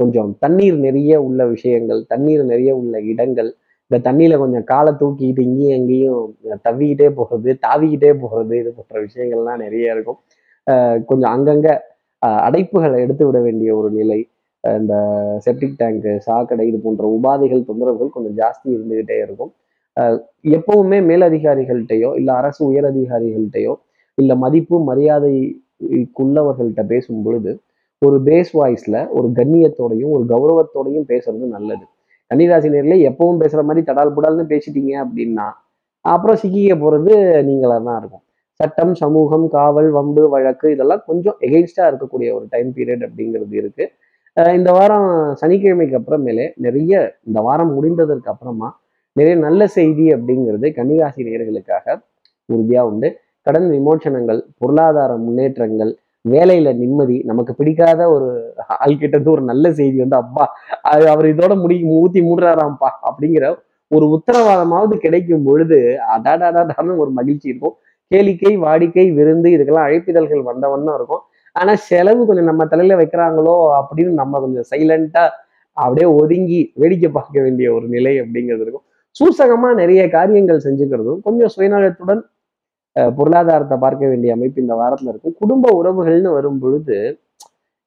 கொஞ்சம் தண்ணீர் நிறைய உள்ள விஷயங்கள் தண்ணீர் நிறைய உள்ள இடங்கள் இந்த தண்ணியில கொஞ்சம் காலை தூக்கிட்டு இங்கேயும் எங்கேயும் தவிக்கிட்டே போகிறது தாவிக்கிட்டே போகிறது இது போன்ற விஷயங்கள்லாம் நிறைய இருக்கும். கொஞ்சம் அங்கங்கே அடைப்புகளை எடுத்து விட வேண்டிய ஒரு நிலை. இந்த செப்டிக் டேங்கு சாக்கடை இது போன்ற உபாதைகள் தொந்தரவுகள் கொஞ்சம் ஜாஸ்தி இருந்துகிட்டே இருக்கும். எப்பவுமே மேலதிகாரிகள்கிட்டையோ இல்லை அரசு உயரதிகாரிகள்கிட்டையோ இல்லை மதிப்பு மரியாதைக்குள்ளவர்கள்ட்ட பேசும் பொழுது ஒரு பேஸ் வாய்ஸில் ஒரு கண்ணியத்தோடையும் ஒரு கௌரவத்தோடையும் பேசுறது நல்லது. கன்னிராசி நேரில் எப்பவும் பேசுகிற மாதிரி தடால் புடால்னு பேசிட்டீங்க அப்படின்னா அப்புறம் சிக்கிக்க போகிறது நீங்களாக தான் இருக்கும். சட்டம் சமூகம் காவல் வம்பு வழக்கு இதெல்லாம் கொஞ்சம் எகெயின்ஸ்டாக இருக்கக்கூடிய ஒரு டைம் பீரியட் அப்படிங்கிறது இருக்குது இந்த வாரம் சனிக்கிழமைக்கு அப்புறமேலே நிறைய இந்த வாரம் முடிந்ததற்கு அப்புறமா நிறைய நல்ல செய்தி அப்படிங்கிறது கன்னிராசி நேர்களுக்காக உறுதியாக உண்டு. கடன் விமோச்சனங்கள் பொருளாதார முன்னேற்றங்கள் வேலையில நிம்மதி நமக்கு பிடிக்காத ஒரு ஆள்கிட்ட இருந்து ஒரு நல்ல செய்தி வந்து அப்பா அது அவர் இதோட முடி ஊத்தி மூடுறாராம்ப்பா அப்படிங்கிற ஒரு உத்தரவாதமாவது கிடைக்கும் பொழுது அடாடாடாடான்னு ஒரு மகிழ்ச்சி இருக்கும். கேளிக்கை வாடிக்கை விருந்து இதுக்கெல்லாம் அழைப்பிதழ்கள் வந்தவண்ணம் இருக்கும். ஆனா செலவு கொஞ்சம் நம்ம தலையில வைக்கிறாங்களோ அப்படின்னு நம்ம கொஞ்சம் சைலண்டா அப்படியே ஒதுங்கி வேடிக்கை பார்க்க வேண்டிய ஒரு நிலை அப்படிங்கிறது இருக்கும். சூசகமா நிறைய காரியங்கள் செஞ்சுக்கிறதும் கொஞ்சம் சுயநலத்துடன் பொருளாதாரத்தை பார்க்க வேண்டிய அமைப்பு இந்த வாரத்துல இருக்கும். குடும்ப உறவுகள்னு வரும் பொழுது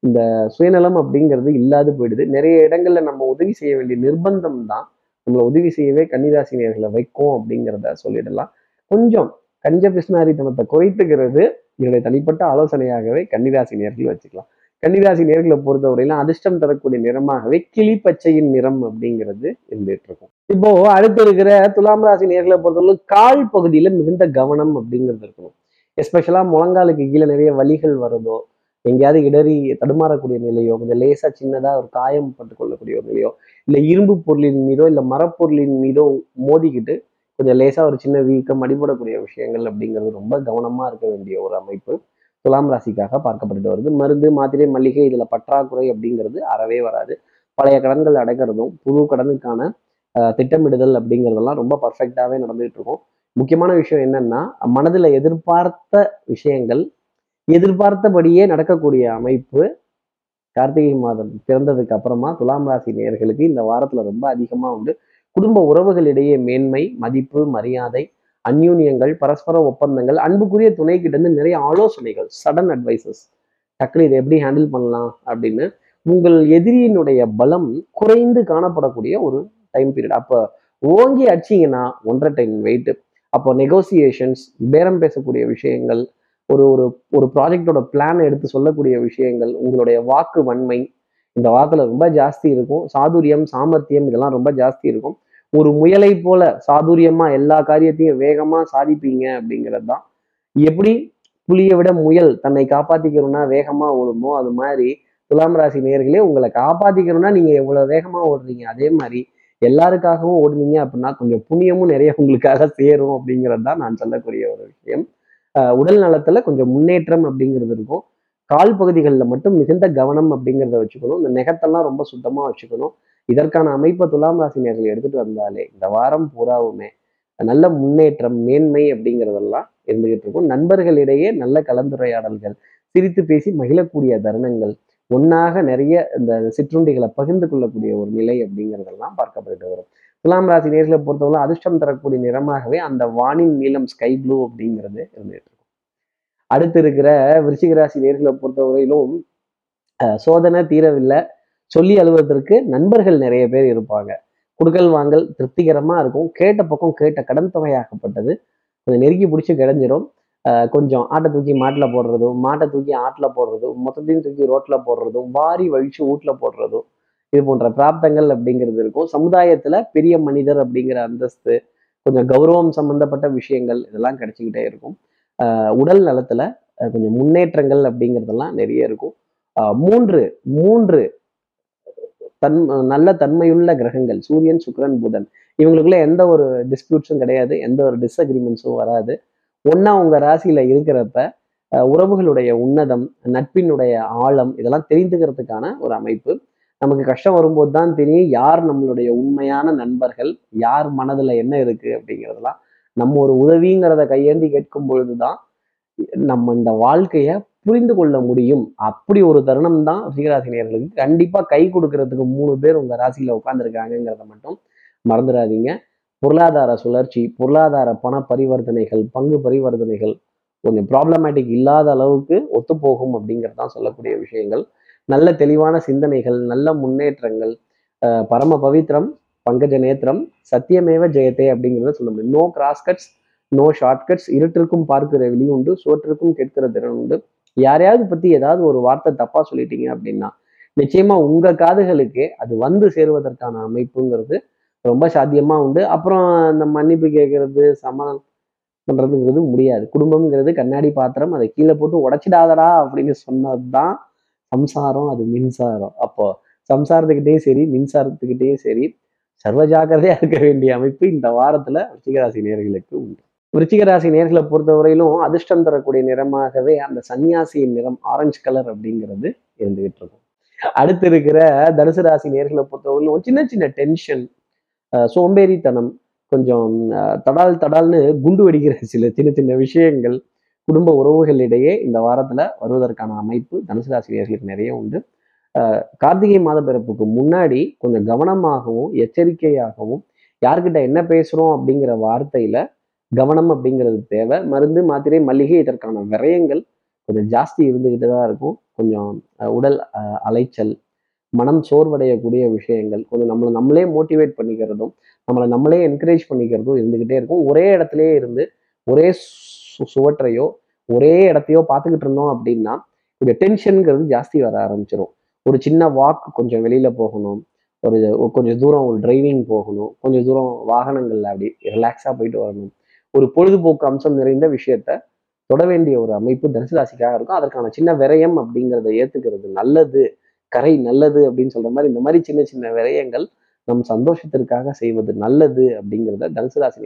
இந்த சுயநலம் அப்படிங்கிறது இல்லாது போயிடுது. நிறைய இடங்கள்ல நம்ம உதவி செய்ய வேண்டிய நிர்பந்தம் தான். நம்மளை உதவி செய்யவே கன்னிராசினியர்களை வைக்கும் அப்படிங்கிறத சொல்லிடலாம். கொஞ்சம் கஞ்ச பிஸ்னாரித்தனத்தை குறைத்துக்கிறது என்னுடைய தனிப்பட்ட ஆலோசனையாகவே கன்னிராசினியர்கள் வச்சுக்கலாம். கன்னிராசி நேர்களை பொறுத்தவரையிலும் அதிர்ஷ்டம் தரக்கூடிய நிறமாகவே கிளி பச்சையின் நிறம் அப்படிங்கிறது இருந்துட்டு இருக்கும். இப்போ அடுத்து இருக்கிற துலாம் ராசி நேர்களை பொறுத்தவரை கால் பகுதியில மிகுந்த கவனம் அப்படிங்கிறது இருக்கணும். எஸ்பெஷலா முழங்காலுக்கு கீழே நிறைய வலிகள் வருதோ எங்கேயாவது இடறி தடுமாறக்கூடிய நிலையோ கொஞ்சம் லேசா சின்னதா ஒரு காயம் பட்டு கொள்ளக்கூடிய ஒரு நிலையோ இல்ல இரும்பு பொருளின் மீதோ இல்ல மரப்பொருளின் மீதோ மோதிக்கிட்டு கொஞ்சம் லேசா ஒரு சின்ன வீக்கம் அடிபடக்கூடிய விஷயங்கள் அப்படிங்கிறது ரொம்ப கவனமா இருக்க வேண்டிய ஒரு அமைப்பு. துலாம் ராசிக்காக பார்க்கப்பட்டு வருது. மருந்து மாத்திரை மல்லிகை இதுல பற்றாக்குறை அப்படிங்கிறது அறவே வராது. பழைய கடன்கள் அடைக்கிறதும் புது கடனுக்கான திட்டமிடுதல் அப்படிங்கிறதெல்லாம் ரொம்ப பர்ஃபெக்டாகவே நடந்துகிட்டு இருக்கும். முக்கியமான விஷயம் என்னன்னா மனதில் எதிர்பார்த்த விஷயங்கள் எதிர்பார்த்தபடியே நடக்கக்கூடிய அமைப்பு கார்த்திகை மாதம் பிறந்ததுக்கு அப்புறமா துலாம் ராசி நேயர்களுக்கு இந்த வாரத்துல ரொம்ப அதிகமா உண்டு. குடும்ப உறவுகளிடையே மேன்மை மதிப்பு மரியாதை அந்யூன்யங்கள் பரஸ்பர ஒப்பந்தங்கள் அன்புக்குரிய துணை கிட்ட இருந்து நிறைய ஆலோசனைகள் சடன் அட்வைசஸ் டக்குனு இதை எப்படி ஹேண்டில் பண்ணலாம் அப்படின்னு உங்கள் எதிரியினுடைய பலம் குறைந்து காணப்படக்கூடிய ஒரு டைம் பீரியட் அப்போ ஓங்கி அடிச்சிங்கன்னா ஒன்றரை டைம் வெயிட்டு அப்போ நெகோசியேஷன்ஸ் பேரம் பேசக்கூடிய விஷயங்கள் ஒரு ஒரு ஒரு ப்ராஜெக்டோட பிளான் எடுத்து சொல்லக்கூடிய விஷயங்கள் உங்களுடைய வாக்கு வன்மை இந்த வாக்கில் ரொம்ப ஜாஸ்தி இருக்கும். சாதுரியம் சாமர்த்தியம் இதெல்லாம் ரொம்ப ஜாஸ்தி இருக்கும். ஒரு முயலை போல சாதுரியமா எல்லா காரியத்தையும் வேகமா சாதிப்பீங்க அப்படிங்கிறது தான் எப்படி புலியை விட முயல் தன்னை காப்பாத்திக்கணும்னா வேகமா ஓடுமோ அது மாதிரி துலாம் ராசி நேர்களே உங்களை காப்பாத்திக்கணும்னா நீங்க எவ்வளவு வேகமா ஓடுறீங்க? அதே மாதிரி எல்லாருக்காகவும் ஓடுனீங்க அப்படின்னா கொஞ்சம் புண்ணியமும் நிறைய உங்களுக்காக சேரும் அப்படிங்கிறது தான் நான் சொல்லக்கூடிய ஒரு விஷயம். ஆஹ் உடல் நலத்துல கொஞ்சம் முன்னேற்றம் அப்படிங்கிறது இருக்கும். கால் பகுதிகளில் மட்டும் மிகுந்த கவனம் அப்படிங்கிறத வச்சுக்கணும். இந்த நெகத்தெல்லாம் ரொம்ப சுத்தமா வச்சுக்கணும். இதற்கான அமைப்பை துலாம் ராசினியர்கள் எடுத்துட்டு வந்தாலே இந்த வாரம் பூராவுமே நல்ல முன்னேற்றம் மேன்மை அப்படிங்கிறதெல்லாம் இருந்துகிட்டு இருக்கும். நண்பர்களிடையே நல்ல கலந்துரையாடல்கள் சிரித்து பேசி மகிழக்கூடிய தருணங்கள் ஒன்றாக நிறைய இந்த சிற்றுண்டிகளை பகிர்ந்து கொள்ளக்கூடிய ஒரு நிலை அப்படிங்கிறதெல்லாம் பார்க்கப்பட்டு வரும். துலாம் ராசி நேர்களை பொறுத்தவரை அதிர்ஷ்டம் தரக்கூடிய நிறமாகவே அந்த வானின் நீளம் ஸ்கை ப்ளூ அப்படிங்கிறது இருந்துகிட்டு இருக்கும். அடுத்து இருக்கிற விருச்சிக ராசி நேர்களை பொறுத்தவரையிலும் அஹ், சோதனை தீரவில்லை. சொல்லி அழுவதற்கு நண்பர்கள் நிறைய பேர் இருப்பாங்க. குடுக்கல் வாங்கல் திருப்திகரமாக இருக்கும். கேட்ட பக்கம் கேட்ட கடன் தொகையாகப்பட்டது கொஞ்சம் நெருக்கி பிடிச்சி கிடைஞ்சிரும். கொஞ்சம் ஆட்டை தூக்கி மாட்டில் போடுறதும் மாட்டை தூக்கி ஆட்டில் போடுறதும் மொத்தத்தையும் தூக்கி ரோட்டில் போடுறதும் வாரி வழிச்சு வீட்டில் போடுறதும் இது போன்ற பிராப்தங்கள் அப்படிங்கிறது இருக்கும். சமுதாயத்தில் பெரிய மனிதர் அப்படிங்கிற அந்தஸ்து கொஞ்சம் கௌரவம் சம்மந்தப்பட்ட விஷயங்கள் இதெல்லாம் கிடைச்சிக்கிட்டே இருக்கும். உடல் நலத்தில் கொஞ்சம் முன்னேற்றங்கள் அப்படிங்கிறதெல்லாம் நிறைய இருக்கும். மூன்று மூன்று தன் நல்ல தன்மையுள்ள கிரகங்கள் சூரியன் சுக்ரன் புதன் இவங்களுக்குள்ள எந்த ஒரு டிஸ்பியூட்ஸும் கிடையாது எந்த ஒரு டிஸ்அக்ரிமெண்ட்ஸும் வராது. ஒன்றா உங்கள் ராசியில் இருக்கிறப்ப உறவுகளுடைய உன்னதம் நட்பினுடைய ஆழம் இதெல்லாம் தெரிந்துக்கிறதுக்கான ஒரு அமைப்பு. நமக்கு கஷ்டம் வரும்போது தான் தெரியும் யார் நம்மளுடைய உண்மையான நண்பர்கள் யார் மனதில் என்ன இருக்கு அப்படிங்கிறதெல்லாம். நம்ம ஒரு உதவிங்கிறத கையேந்தி கேட்கும் பொழுதுதான் நம்ம இந்த வாழ்க்கையை புரிந்து கொள்ள முடியும். அப்படி ஒரு தருணம் தான் ரிஷிகராசினியர்களுக்கு கண்டிப்பா கை கொடுக்கறதுக்கு மூணு பேர் உங்க ராசியில உட்காந்துருக்காங்கிறத மட்டும் மறந்துடாதீங்க. பொருளாதார சுழற்சி பொருளாதார பண பரிவர்த்தனைகள் பங்கு பரிவர்த்தனைகள் கொஞ்சம் ப்ராப்ளமேட்டிக் இல்லாத அளவுக்கு ஒத்துப்போகும் அப்படிங்கிறது தான் சொல்லக்கூடிய விஷயங்கள். நல்ல தெளிவான சிந்தனைகள் நல்ல முன்னேற்றங்கள் அஹ் பரம பவித்ரம் பங்கஜ நேத்திரம் சத்தியமேவ ஜெயத்தே அப்படிங்கிறத சொல்ல முடியும். நோ கிராஸ்கட்ஸ் நோ ஷார்ட்கட்ஸ் இருட்டிற்கும் பார்க்கிற வெளி உண்டு சோற்றிற்கும் கேட்கிற திறன் உண்டு யாரையாவது பத்தி ஏதாவது ஒரு வார்த்தை தப்பா சொல்லிட்டீங்க அப்படின்னா நிச்சயமா உங்க காதுகளுக்கு அது வந்து சேருவதற்கான அமைப்புங்கிறது ரொம்ப சாத்தியமா உண்டு. அப்புறம் இந்த மன்னிப்பு கேட்கறது சமாதானம் பண்றதுங்கிறது முடியாது. குடும்பம்ங்கிறது கண்ணாடி பாத்திரம் அதை கீழே போட்டு உடைச்சிடாதடா அப்படின்னு சொன்னதுதான் சம்சாரம் அது மின்சாரம். அப்போ சம்சாரத்துக்கிட்டேயும் சரி மின்சாரத்துக்கிட்டேயும் சரி சர்வ ஜாக்கிரதையா இருக்க வேண்டிய அமைப்பு இந்த வாரத்துல ரிச்சிகராசி நேர்களுக்கு உண்டு. விருச்சிகராசி நேர்களை பொறுத்தவரையிலும் அதிர்ஷ்டம் தரக்கூடிய நிறமாகவே அந்த சன்னியாசியின் நிறம் ஆரஞ்சு கலர் அப்படிங்கிறது இருந்துகிட்டு இருக்கும். அடுத்து இருக்கிற தனுசு ராசி நேர்களை பொறுத்தவரையிலும் சின்ன சின்ன டென்ஷன் சோம்பேறித்தனம் கொஞ்சம் தடால் தடால்னு குண்டு வெடிக்கிற சில சின்ன சின்ன விஷயங்கள் குடும்ப உறவுகளிடையே இந்த வாரத்தில் வருவதற்கான அமைப்பு தனுசு ராசி நேர்களுக்கு நிறைய உண்டு. கார்த்திகை மாத பிறப்புக்கு முன்னாடி கொஞ்சம் கவனமாகவும் எச்சரிக்கையாகவும் யார்கிட்ட என்ன பேசுகிறோம் அப்படிங்கிற வார்த்தையில கவனம் அப்படிங்கிறது தேவை. மருந்து மாத்திரை மல்லிகை இதற்கான விரயங்கள் கொஞ்சம் ஜாஸ்தி இருந்துக்கிட்டு தான் இருக்கும். கொஞ்சம் உடல் அலைச்சல் மனம் சோர்வடையக்கூடிய விஷயங்கள் கொஞ்சம் நம்மளை நம்மளே மோட்டிவேட் பண்ணிக்கிறதும் நம்மளை நம்மளே என்கரேஜ் பண்ணிக்கிறதும் இருந்துக்கிட்டே இருக்கும். ஒரே இடத்துலயே இருந்து ஒரே சு- சுவற்றையோ ஒரே இடத்தையோ பார்த்துக்கிட்டு இருந்தோம் அப்படின்னா இந்த டென்ஷனுங்கிறது ஜாஸ்தி வர ஆரம்பிச்சிடும் ஒரு சின்ன வாக் கொஞ்சம் வெளியில போகணும். ஒரு ஒரு கொஞ்சம் தூரம் ஒரு டிரைவிங் போகணும். கொஞ்சம் தூரம் வாகனங்கள்ல அப்படி ரிலாக்ஸாக போயிட்டு வரணும். ஒரு பொழுதுபோக்கு அம்சம் நிறைந்த விஷயத்த தொட வேண்டிய ஒரு அமைப்பு தனுசு ராசிக்காக இருக்கும். அதற்கான சின்ன விரயம் அப்படிங்கிறத ஏத்துக்கிறது நல்லது கரை நல்லது அப்படின்னு சொல்ற மாதிரி இந்த மாதிரி சின்ன சின்ன விரயங்கள் நம் சந்தோஷத்திற்காக செய்வது நல்லது அப்படிங்கிறத தனுசு ராசி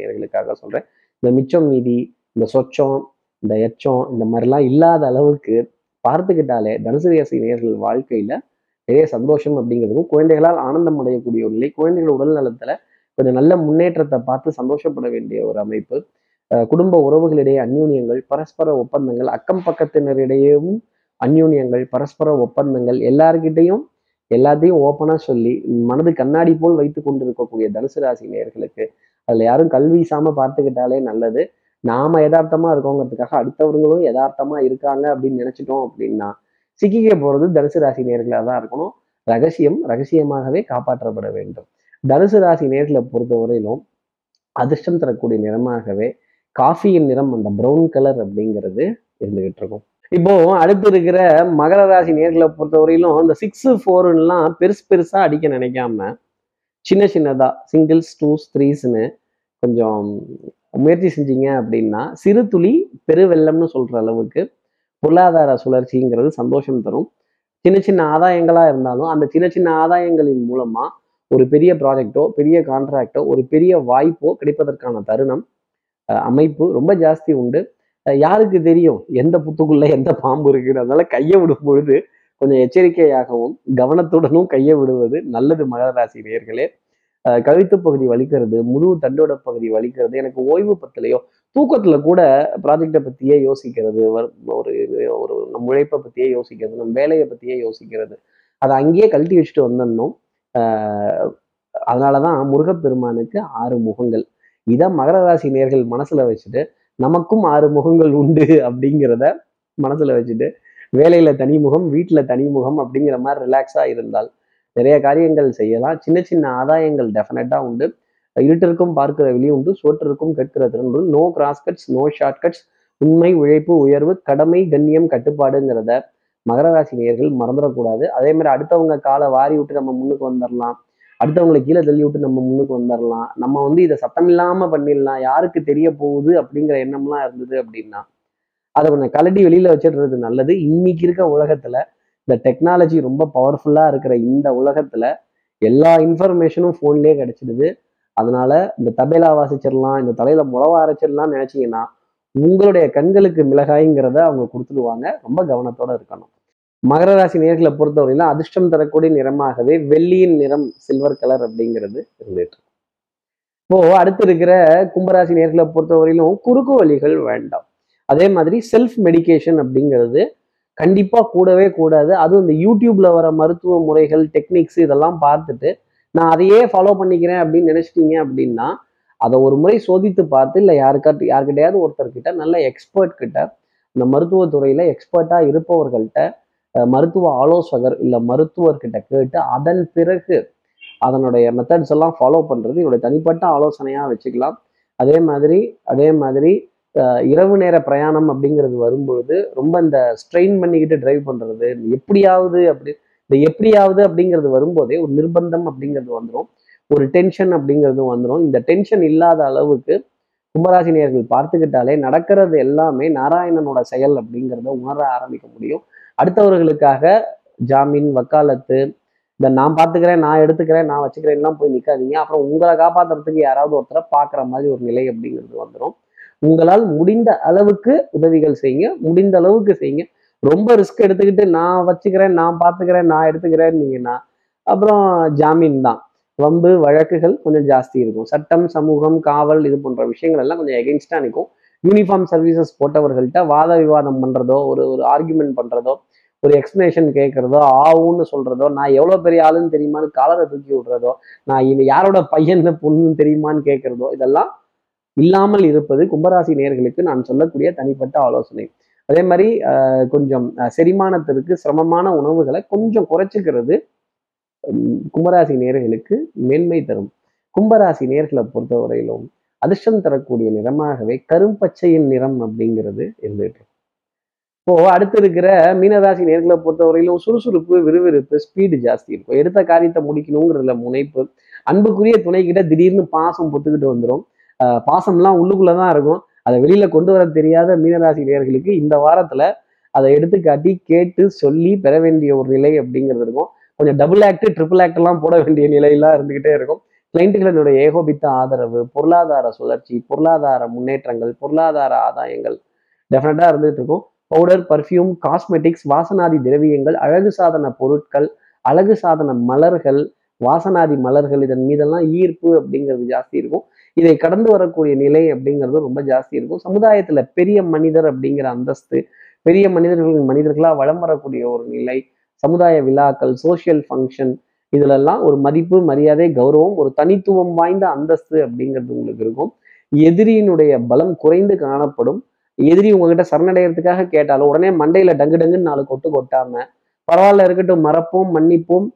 சொல்றேன். இந்த மிச்சம் மீதி இந்த சொச்சம் இந்த எச்சம் இந்த மாதிரிலாம் இல்லாத அளவுக்கு பார்த்துக்கிட்டாலே தனுசு ராசி வாழ்க்கையில நிறைய சந்தோஷம் அப்படிங்கிறதும் குழந்தைகளால் ஆனந்தம் அடையக்கூடிய ஒரு நிலை குழந்தைகள் உடல் நலத்துல கொஞ்சம் நல்ல முன்னேற்றத்தை பார்த்து சந்தோஷப்பட வேண்டிய ஒரு அமைப்பு. குடும்ப உறவுகளிடையே அந்யூன்யங்கள் பரஸ்பர ஒப்பந்தங்கள் அக்கம் பக்கத்தினரிடையேவும் அந்யூன்யங்கள் பரஸ்பர ஒப்பந்தங்கள் எல்லார்கிட்டையும் எல்லாத்தையும் ஓப்பனா சொல்லி மனது கண்ணாடி போல் வைத்து கொண்டு இருக்கக்கூடிய தனுசு ராசி நேர்களுக்கு அதுல யாரும் கல்வி சாம பார்த்துக்கிட்டாலே நல்லது. நாம யதார்த்தமா இருக்கோங்கிறதுக்காக அடுத்தவர்களும் யதார்த்தமா இருக்காங்க அப்படின்னு நினைச்சிட்டோம் அப்படின்னா சிக்கிக்க போறது தனுசு ராசி நேர்களாக தான் இருக்கணும். ரகசியம் ரகசியமாகவே காப்பாற்றப்பட வேண்டும். தனுசு ராசி நேரில் பொறுத்தவரையிலும் அதிர்ஷ்டம் தரக்கூடிய நிறமாகவே காஃபியின் நிறம் அந்த ப்ரௌன் கலர் அப்படிங்கிறது இருந்துகிட்டு இருக்கும். இப்போ அடுத்து இருக்கிற மகர ராசி நேர்களை பொறுத்தவரையிலும் இந்த சிக்ஸ் ஃபோர்லாம் பெருசு பெருசா அடிக்க நினைக்காம சின்ன சின்னதா சிங்கிள்ஸ் டூஸ் த்ரீஸ்னு கொஞ்சம் முயற்சி செஞ்சீங்க அப்படின்னா சிறு துளி பெருவெள்ளம்னு சொல்ற அளவுக்கு பொருளாதார சுழற்சிங்கிறது சந்தோஷம் தரும். சின்ன சின்ன ஆதாயங்களா இருந்தாலும் அந்த சின்ன சின்ன ஆதாயங்களின் மூலமா ஒரு பெரிய ப்ராஜெக்டோ பெரிய கான்ட்ராக்டோ ஒரு பெரிய வாய்ப்போ கிடைப்பதற்கான தருணம் அமைப்பு ரொம்ப ஜாஸ்தி உண்டு. யாருக்கு தெரியும் எந்த புத்துக்குள்ள எந்த பாம்பு இருக்குது? அதனால கையை விடும் பொழுது கொஞ்சம் எச்சரிக்கையாகவும் கவனத்துடனும் கையை விடுவது நல்லது மகர ராசி நேர்களே கழுத்து பகுதி வலிக்கிறது முதுகு தண்டோட பகுதி வலிக்கிறது எனக்கு ஓய்வு பத்தலையோ தூக்கத்துல கூட ப்ராஜெக்டை பத்தியே யோசிக்கிறது ஒரு ஒரு நம்ம உழைப்பை பத்தியே யோசிக்கிறது நம் வேலையை பத்தியே யோசிக்கிறது. அதை அங்கேயே கழட்டி வச்சுட்டு வந்துடணும் அதனால தான் முருகப்பெருமானுக்கு ஆறு முகங்கள். இதை மகர ராசி நேர்கள் மனசில் வச்சுட்டு நமக்கும் ஆறு முகங்கள் உண்டு அப்படிங்கிறத மனசில் வச்சுட்டு வேலையில் தனி முகம் வீட்டில் தனி முகம் அப்படிங்கிற மாதிரி ரிலாக்ஸாக இருந்தால் நிறைய காரியங்கள் செய்யலாம். சின்ன சின்ன ஆதாயங்கள் டெஃபினட்டாக உண்டு. இருட்டிற்கும் பார்க்கிற வெளி உண்டு சோற்றிற்கும் கேட்கிற திறன் no cross cuts no shortcuts உண்மை உழைப்பு உயர்வு கடமை கண்ணியம் கட்டுப்பாடுங்கிறத மகர ராசி நேர்கள் மறந்துடக்கூடாது. அதே மாதிரி அடுத்தவங்க காலை வாரி விட்டு நம்ம முன்னுக்கு வந்துடலாம் அடுத்தவங்களை கீழே தள்ளி விட்டு நம்ம முன்னுக்கு வந்துடலாம் நம்ம வந்து இதை சத்தம் இல்லாம பண்ணிடலாம். யாருக்கு தெரிய போகுது அப்படிங்கிற எண்ணம்லாம் இருந்தது அப்படின்னா அதை கொஞ்சம் கலட்டி வெளியில வச்சிடுறது நல்லது. இன்னைக்கு இருக்க உலகத்துல இந்த டெக்னாலஜி ரொம்ப பவர்ஃபுல்லா இருக்கிற இந்த உலகத்துல எல்லா இன்ஃபர்மேஷனும் ஃபோன்லேயே கிடைச்சிடுது. அதனால இந்த தபேலா வாசிச்சிடலாம் இந்த தலையில முளவா அரைச்சிடலாம் நினைச்சீங்கன்னா உங்களுடைய கண்களுக்கு மிளகாய்ங்கிறத அவங்க கொடுத்துடுவாங்க. ரொம்ப கவனத்தோட இருக்கணும். மகர ராசி நேர்களை பொறுத்தவரையில அதிர்ஷ்டம் தரக்கூடிய நிறமாகவே வெள்ளியின் நிறம் சில்வர் கலர் அப்படிங்கிறது இருந்துட்டு இப்போ அடுத்து இருக்கிற கும்பராசி நேர்களை பொறுத்தவரையிலும் குறுக்கு வழிகள் வேண்டாம். அதே மாதிரி செல்ஃப் மெடிகேஷன் அப்படிங்கிறது கண்டிப்பா கூடவே கூடாது. அதுவும் இந்த யூடியூப்ல வர மருத்துவ முறைகள் டெக்னிக்ஸ் இதெல்லாம் பார்த்துட்டு நான் அதையே ஃபாலோ பண்ணிக்கிறேன் அப்படின்னு நினைச்சிட்டீங்க அப்படின்னா அதை ஒரு முறை சோதித்து பார்த்து இல்லை யாருக்காட்டு யாருக்கிட்டையாவது ஒருத்தர்கிட்ட நல்ல எக்ஸ்பர்ட் கிட்ட இந்த மருத்துவத்துறையில் எக்ஸ்பர்ட்டா இருப்பவர்கள்ட்ட மருத்துவ ஆலோசகர் இல்லை மருத்துவர்கிட்ட கேட்டு அதன் பிறகு அதனுடைய மெத்தட்ஸ் எல்லாம் ஃபாலோ பண்றது என்னுடைய தனிப்பட்ட ஆலோசனையாக வச்சுக்கலாம். அதே மாதிரி அதே மாதிரி இரவு நேர பிரயாணம் அப்படிங்கிறது வரும்பொழுது ரொம்ப இந்த ஸ்ட்ரெயின் பண்ணிக்கிட்டு டிரைவ் பண்றது எப்படியாவது அப்படி இந்த எப்படியாவது அப்படிங்கிறது வரும்போதே ஒரு நிர்பந்தம் அப்படிங்கிறது வந்துடும் ஒரு டென்ஷன் அப்படிங்கிறது வந்துடும் இந்த டென்ஷன் இல்லாத அளவுக்கு கும்பராசினியர்கள் பார்த்துக்கிட்டாலே நடக்கிறது எல்லாமே நாராயணனோட செயல் அப்படிங்கிறத உணர ஆரம்பிக்க முடியும். அடுத்தவர்களுக்காக ஜாமீன் வக்காலத்து இந்த நான் பார்த்துக்கிறேன் நான் எடுத்துக்கிறேன் நான் வச்சுக்கிறேன்லாம் போய் நிற்காதீங்க அப்புறம் உங்களை காப்பாத்துறதுக்கு யாராவது ஒருத்தரை பார்க்குற மாதிரி ஒரு நிலை அப்படிங்கிறது வந்துடும் உங்களால் முடிந்த அளவுக்கு உதவிகள் செய்யுங்க. முடிந்த அளவுக்கு செய்யுங்க. ரொம்ப ரிஸ்க் எடுத்துக்கிட்டு நான் வச்சுக்கிறேன் நான் பார்த்துக்கிறேன் நான் எடுத்துக்கிறேன்னீங்கன்னா அப்புறம் ஜாமீன் தான். வம்பு வழக்குகள் கொஞ்சம் ஜாஸ்தி இருக்கும். சட்டம் சமூகம் காவல் இது போன்ற விஷயங்கள் எல்லாம் கொஞ்சம் எகென்ஸ்டா நிற்கும். யூனிஃபார்ம் சர்வீசஸ் போட்டவர்கள்ட்ட வாத விவாதம் பண்ணுறதோ ஒரு ஒரு ஆர்குமெண்ட் பண்றதோ ஒரு எக்ஸ்பிளனேஷன் கேட்குறதோ ஆவுன்னு சொல்றதோ நான் எவ்வளோ பெரிய ஆளுன்னு தெரியுமான்னு காலரை தூக்கி விடுறதோ நான் இது யாரோட பையன் பொண்ணுன்னு தெரியுமான்னு கேட்குறதோ இதெல்லாம் இல்லாமல் இருப்பது கும்பராசி நேர்களுக்கு நான் சொல்லக்கூடிய தனிப்பட்ட ஆலோசனை. அதே மாதிரி கொஞ்சம் செரிமானத்திற்கு சிரமமான உணவுகளை கொஞ்சம் குறைச்சிக்கிறது கும்பராசி நேர்களுக்கு மேன்மை தரும். கும்பராசி நேர்களை பொறுத்தவரையிலும் அதிர்ஷ்டம் தரக்கூடிய நிறமாகவே கரும்பச்சையின் நிறம் அப்படிங்கிறது இருந்துட்டு இப்போ அடுத்து இருக்கிற மீனராசி நேர்களை பொறுத்தவரையிலும் சுறுசுறுப்பு விறுவிறுப்பு ஸ்பீடு ஜாஸ்தி இருக்கும். எடுத்த காரியத்தை முடிக்கணுங்கிறதுல முனைப்பு. அன்புக்குரிய துணை கிட்ட திடீர்னு பாசம் பொத்துக்கிட்டு வந்துடும் பாசம்லாம் உள்ளுக்குள்ளதான் இருக்கும். அதை வெளியில கொண்டு வர தெரியாத மீனராசி நேர்களுக்கு இந்த வாரத்துல அதை எடுத்துக்காட்டி கேட்டு சொல்லி பெற வேண்டிய ஒரு நிலை அப்படிங்கிறது இருக்கும். கொஞ்சம் டபுள் ஆக்ட் ட்ரிபிள் ஆக்ட் எல்லாம் போட வேண்டிய நிலையெல்லாம் இருந்துகிட்டே இருக்கும். கிளைண்ட்டுகளினுடைய ஏகோபித்த ஆதரவு பொருளாதார சுழற்சி பொருளாதார முன்னேற்றங்கள் பொருளாதார ஆதாயங்கள். டெஃபினட்டாக இருந்துகிட்டு இருக்கும். பவுடர் பர்ஃப்யூம் காஸ்மெட்டிக்ஸ் வாசனாதி திரவியங்கள் அழகு சாதன பொருட்கள் அழகு சாதன மலர்கள் வாசனாதி மலர்கள் இதன் மீதெல்லாம் ஈர்ப்பு அப்படிங்கிறது ஜாஸ்தி இருக்கும். இதை கடந்து வரக்கூடிய நிலை அப்படிங்கிறது ரொம்ப ஜாஸ்தி இருக்கும். சமுதாயத்துல பெரிய மனிதர் அப்படிங்கிற அந்தஸ்து பெரிய மனிதர்கள் மனிதர்களா வளம் வரக்கூடிய ஒரு நிலை சமுதாய விழாக்கள் சோசியல் ஃபங்க்ஷன் இதுலெல்லாம் ஒரு மதிப்பு மரியாதை கௌரவம் ஒரு தனித்துவம் வாய்ந்த அந்தஸ்து அப்படிங்கிறது உங்களுக்கு இருக்கும். எதிரியினுடைய பலம் குறைந்து காணப்படும். எதிரி உங்ககிட்ட சரணடைகிறதுக்காக கேட்டாலும் உடனே மண்டையில டங்கு டங்குன்னு நாலு கொட்டு கொட்டாம பரவாயில்ல இருக்கட்டும் மறப்போம் மன்னிப்போம்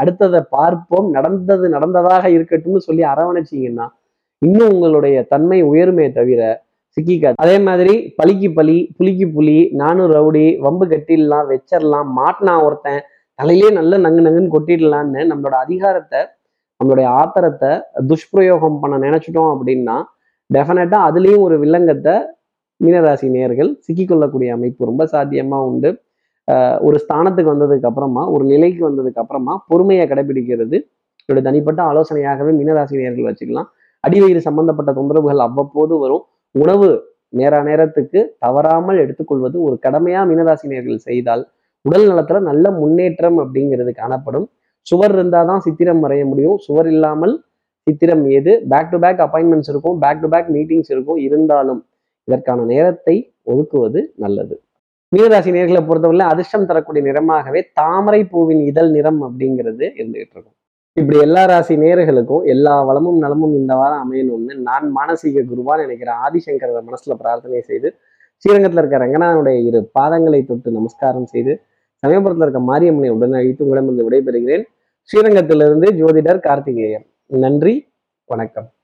அடுத்ததை பார்ப்போம் நடந்தது நடந்ததாக இருக்கட்டும்னு சொல்லி அரவணைச்சிங்கன்னா இன்னும் உங்களுடைய தன்மை உயருமே தவிர சிக்கிக்காது அதே மாதிரி பலிக்கு பலி புலிக்கு புலி நானும் ரவுடி வம்பு கட்டிடலாம் வச்சிடலாம் மாட்டினா ஒருத்தன் தலையிலே நல்ல நங்கு நங்குன்னு கொட்டிடலான்னு நம்மளோட அதிகாரத்தை நம்மளுடைய ஆத்திரத்தை துஷ்பிரயோகம் பண்ண நினைச்சிட்டோம் அப்படின்னா டெஃபினட்டா அதுலேயும் ஒரு வில்லங்கத்தை மீனராசி நேர்கள் சிக்கிக்கொள்ளக்கூடிய அமைப்பு ரொம்ப சாத்தியமா உண்டு. ஒரு ஸ்தானத்துக்கு வந்ததுக்கு அப்புறமா ஒரு நிலைக்கு வந்ததுக்கு அப்புறமா பொறுமையை கடைபிடிக்கிறது. என்னுடைய தனிப்பட்ட ஆலோசனையாகவே மீனராசி நேர்கள் வச்சுக்கலாம். அடிவயிறு சம்பந்தப்பட்ட தொந்தரவுகள் அவ்வப்போது வரும். உணவு நேர நேரத்துக்கு தவறாமல் எடுத்துக்கொள்வது ஒரு கடமையா மீனராசி நேர்கள் செய்தால் உடல் நலத்துல நல்ல முன்னேற்றம் அப்படிங்கிறது காணப்படும். சுவர் இருந்தாதான் சித்திரம் வரைய முடியும். சுவர் இல்லாமல் சித்திரம் ஏது பேக் டு பேக் அப்பாயின்மெண்ட்ஸ் இருக்கும். பேக் டு பேக் மீட்டிங்ஸ் இருக்கும். இருந்தாலும் இதற்கான நேரத்தை ஒதுக்குவது நல்லது. மீனராசி நேர்களை பொறுத்தவரை அதிர்ஷ்டம் தரக்கூடிய நிறமாகவே தாமரை பூவின் இதழ் நிறம் அப்படிங்கிறது இருந்துகிட்டு இருக்கும். இப்படி எல்லா ராசி நேர்களுக்கும் எல்லா வளமும் நலமும் இந்த வாரம் அமையணும்னு நான் மானசீக குருவான்னு நினைக்கிறேன் ஆதிசங்கர மனசுல பிரார்த்தனை செய்து ஸ்ரீரங்கத்தில் இருக்க ரங்கநாதனுடைய இரு பாதங்களை தொட்டு நமஸ்காரம் செய்து சமயபுரத்தில் இருக்க மாரியம்மனை உடனே அழித்து உங்களிடமிருந்து விடைபெறுகிறேன். ஸ்ரீரங்கத்திலிருந்து ஜோதிடர் கார்த்திகேயன். நன்றி வணக்கம்.